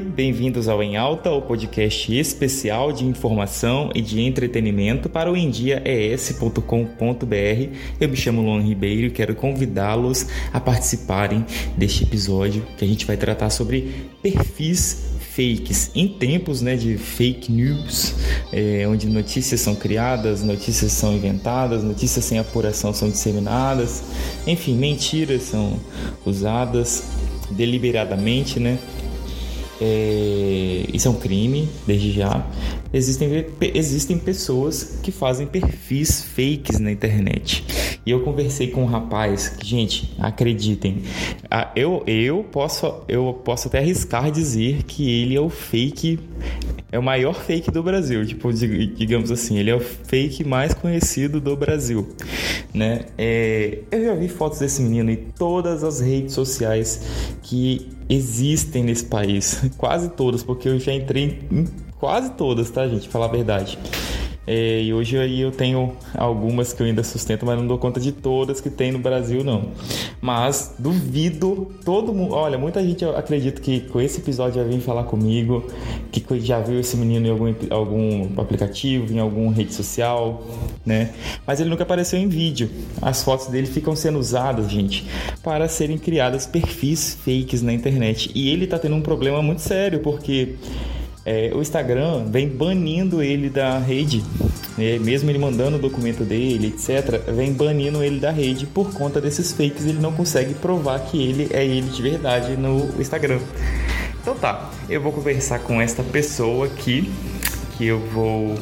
Bem-vindos ao Em Alta, o podcast especial de informação e de entretenimento para o endiaes.com.br. Eu me chamo Luan Ribeiro e quero convidá-los a participarem deste episódio que a gente vai tratar sobre perfis fakes em tempos né, de fake news, é, onde notícias são criadas, notícias são inventadas, notícias sem apuração são disseminadas, enfim, mentiras são usadas deliberadamente, né? É, isso é um crime, desde já. Existem, existem pessoas que fazem perfis fakes na internet. E eu conversei com um rapaz que, gente, acreditem, eu, eu, posso, eu posso até arriscar dizer que ele é o fake, é o maior fake do Brasil, tipo, digamos assim, ele é o fake mais conhecido do Brasil, né? É, eu já vi fotos desse menino em todas as redes sociais que existem nesse país, quase todas, porque eu já entrei em quase todas, tá, gente? Falar a verdade. É, e hoje aí eu tenho algumas que eu ainda sustento, mas não dou conta de todas que tem no Brasil, não. Mas duvido, todo mundo. Olha, muita gente acredita que com esse episódio vai vir falar comigo, que já viu esse menino em algum, algum aplicativo, em alguma rede social, né? Mas ele nunca apareceu em vídeo. As fotos dele ficam sendo usadas, gente, para serem criadas perfis fakes na internet. E ele tá tendo um problema muito sério, porque é, o Instagram vem banindo ele da rede, né? mesmo ele mandando o documento dele, etc., vem banindo ele da rede por conta desses fakes. Ele não consegue provar que ele é ele de verdade no Instagram. Então tá, eu vou conversar com esta pessoa aqui que eu vou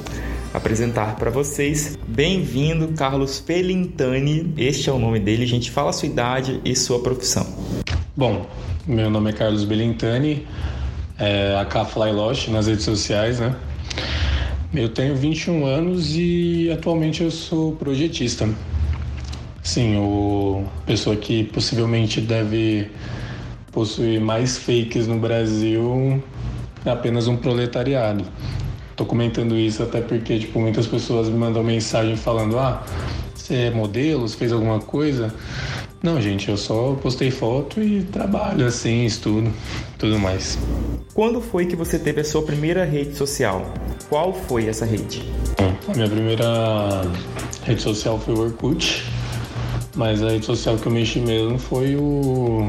apresentar para vocês. Bem-vindo, Carlos Felintani. Este é o nome dele. Gente, fala sua idade e sua profissão. Bom, meu nome é Carlos Belintani é, a Fly Lost nas redes sociais, né? Eu tenho 21 anos e atualmente eu sou projetista. Sim, o pessoa que possivelmente deve possuir mais fakes no Brasil é apenas um proletariado. Tô comentando isso até porque tipo muitas pessoas me mandam mensagem falando: "Ah, você é modelo, você fez alguma coisa?" Não, gente, eu só postei foto e trabalho assim, estudo, tudo mais. Quando foi que você teve a sua primeira rede social? Qual foi essa rede? A minha primeira rede social foi o Orkut, mas a rede social que eu mexi mesmo foi o,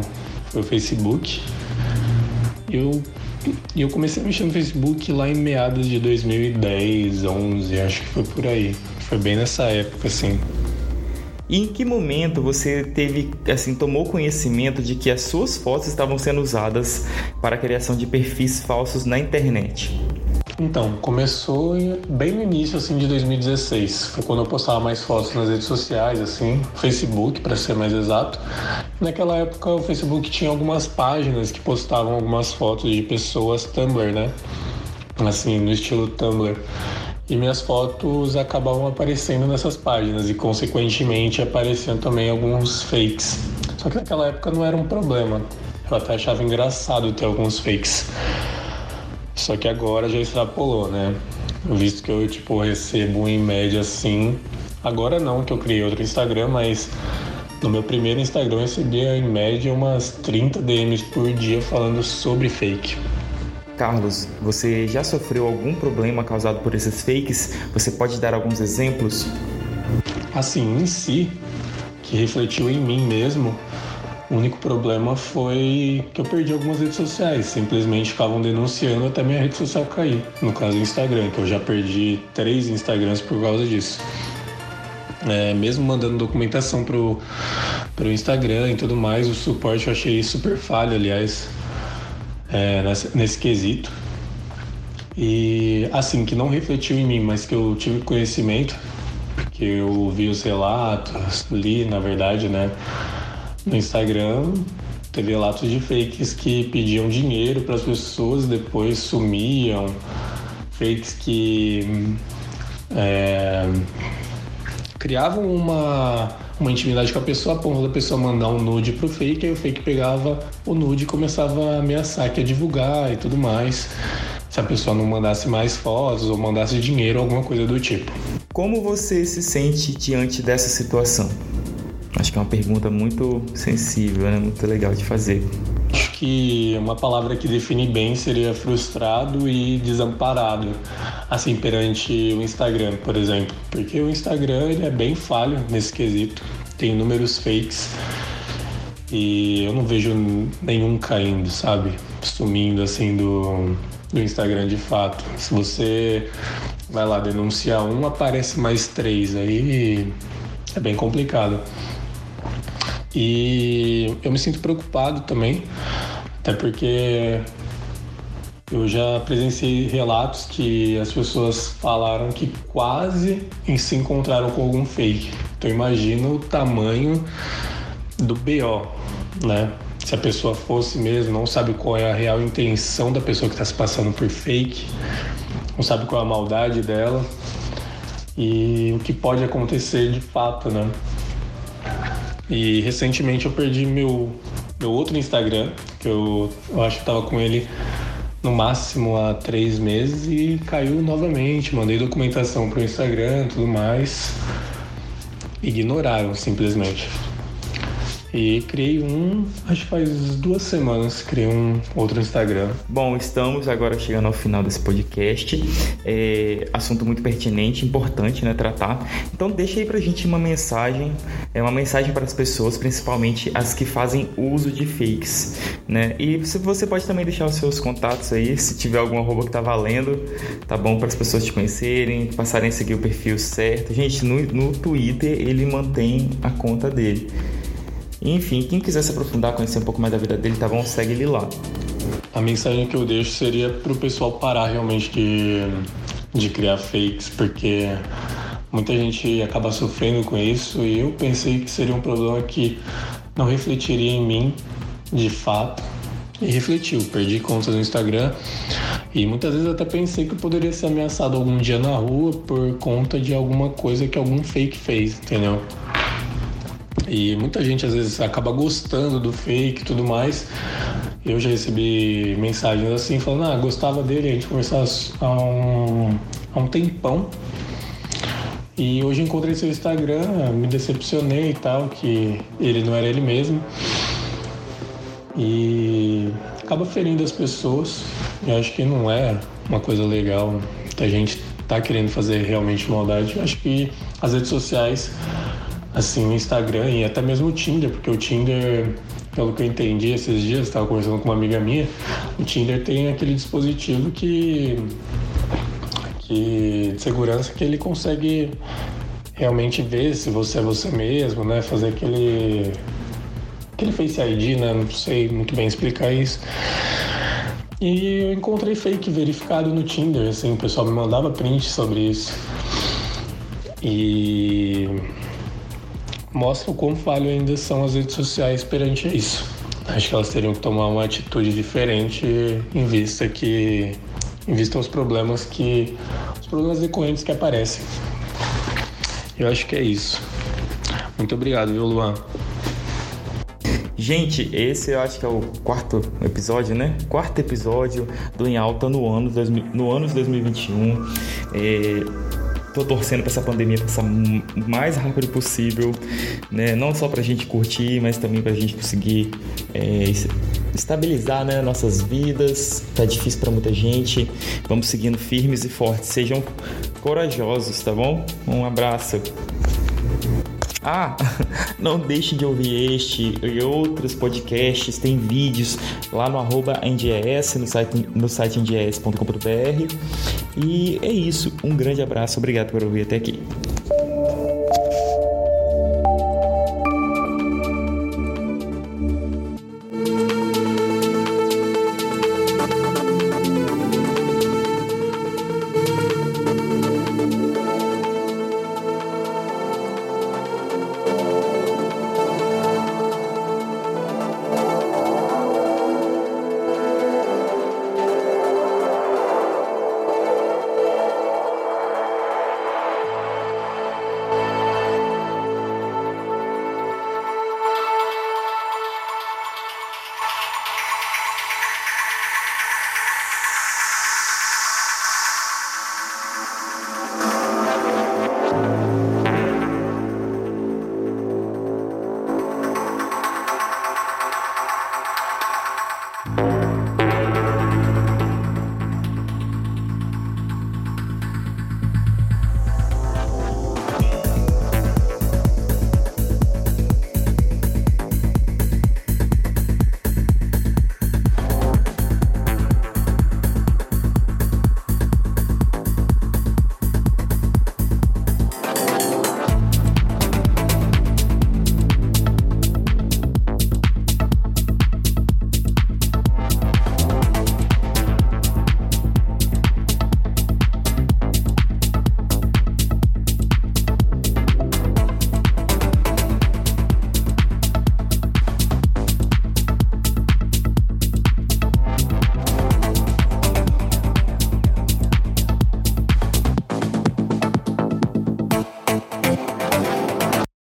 foi o Facebook. Eu, eu comecei a mexer no Facebook lá em meados de 2010, 11, acho que foi por aí. Foi bem nessa época, assim. E em que momento você teve, assim, tomou conhecimento de que as suas fotos estavam sendo usadas para a criação de perfis falsos na internet? Então, começou bem no início assim de 2016. Foi quando eu postava mais fotos nas redes sociais, assim, Facebook, para ser mais exato. Naquela época o Facebook tinha algumas páginas que postavam algumas fotos de pessoas Tumblr, né? Assim, no estilo Tumblr e minhas fotos acabavam aparecendo nessas páginas e consequentemente apareciam também alguns fakes. Só que naquela época não era um problema. Eu até achava engraçado ter alguns fakes. Só que agora já extrapolou, né? Visto que eu tipo recebo em média assim, agora não que eu criei outro Instagram, mas no meu primeiro Instagram eu recebia em média umas 30 DMs por dia falando sobre fake. Carlos, você já sofreu algum problema causado por esses fakes? Você pode dar alguns exemplos? Assim, em si, que refletiu em mim mesmo, o único problema foi que eu perdi algumas redes sociais. Simplesmente ficavam denunciando até minha rede social cair. No caso, o Instagram, que eu já perdi três Instagrams por causa disso. É, mesmo mandando documentação pro, pro Instagram e tudo mais, o suporte eu achei super falho, aliás é, nesse, nesse quesito. E assim, que não refletiu em mim, mas que eu tive conhecimento, porque eu vi os relatos, li, na verdade, né, no Instagram, teve relatos de fakes que pediam dinheiro para as pessoas, depois sumiam, fakes que é, criavam uma uma intimidade com a pessoa, a ponto da pessoa mandar um nude pro fake, aí o fake pegava o nude e começava a ameaçar que ia divulgar e tudo mais. Se a pessoa não mandasse mais fotos ou mandasse dinheiro, alguma coisa do tipo. Como você se sente diante dessa situação? Acho que é uma pergunta muito sensível, né? Muito legal de fazer. Que uma palavra que define bem seria frustrado e desamparado, assim, perante o Instagram, por exemplo. Porque o Instagram ele é bem falho nesse quesito, tem números fakes e eu não vejo nenhum caindo, sabe? Sumindo assim do, do Instagram de fato. Se você vai lá denunciar um, aparece mais três, aí é bem complicado. E eu me sinto preocupado também, até porque eu já presenciei relatos que as pessoas falaram que quase se encontraram com algum fake. Então imagina o tamanho do BO, né? Se a pessoa fosse mesmo, não sabe qual é a real intenção da pessoa que está se passando por fake, não sabe qual é a maldade dela e o que pode acontecer de fato, né? E recentemente eu perdi meu, meu outro Instagram, que eu, eu acho que estava com ele no máximo há três meses e caiu novamente. Mandei documentação para o Instagram tudo mais. Ignoraram simplesmente. E criei um, acho que faz duas semanas, criei um outro Instagram. Bom, estamos agora chegando ao final desse podcast. É, assunto muito pertinente, importante, né, tratar. Então deixa aí pra gente uma mensagem, é uma mensagem para as pessoas, principalmente as que fazem uso de fakes, né? E você pode também deixar os seus contatos aí, se tiver algum arroba que tá valendo, tá bom para as pessoas te conhecerem, passarem a seguir o perfil certo. Gente, no, no Twitter ele mantém a conta dele. Enfim, quem quiser se aprofundar, conhecer um pouco mais da vida dele, tá bom? Segue ele lá. A mensagem que eu deixo seria pro pessoal parar realmente de, de criar fakes, porque muita gente acaba sofrendo com isso e eu pensei que seria um problema que não refletiria em mim de fato. E refletiu, perdi conta no Instagram e muitas vezes até pensei que eu poderia ser ameaçado algum dia na rua por conta de alguma coisa que algum fake fez, entendeu? E muita gente às vezes acaba gostando do fake e tudo mais. Eu já recebi mensagens assim falando, ah, gostava dele, a gente conversava há um, há um tempão. E hoje encontrei seu Instagram, me decepcionei e tal, que ele não era ele mesmo. E acaba ferindo as pessoas. Eu acho que não é uma coisa legal. A gente tá querendo fazer realmente maldade. Eu acho que as redes sociais assim, o Instagram e até mesmo o Tinder, porque o Tinder, pelo que eu entendi esses dias, estava conversando com uma amiga minha, o Tinder tem aquele dispositivo que, que de segurança que ele consegue realmente ver se você é você mesmo, né? Fazer aquele aquele Face ID, né? Não sei muito bem explicar isso. E eu encontrei fake verificado no Tinder, assim, o pessoal me mandava print sobre isso. E mostra o quão falho ainda são as redes sociais perante isso. Acho que elas teriam que tomar uma atitude diferente em vista que em vista aos problemas que os problemas decorrentes que aparecem. Eu acho que é isso. Muito obrigado, viu, Luan? Gente, esse eu acho que é o quarto episódio, né? Quarto episódio do Em Alta no ano, no ano de 2021. É Tô torcendo para essa pandemia passar o mais rápido possível, né? Não só para a gente curtir, mas também para a gente conseguir é, estabilizar né, nossas vidas. Tá difícil para muita gente. Vamos seguindo firmes e fortes. Sejam corajosos, tá bom? Um abraço. Ah, não deixe de ouvir este e outros podcasts, tem vídeos lá no arroba NDES, no site, no site nds.com.br. E é isso, um grande abraço, obrigado por ouvir até aqui.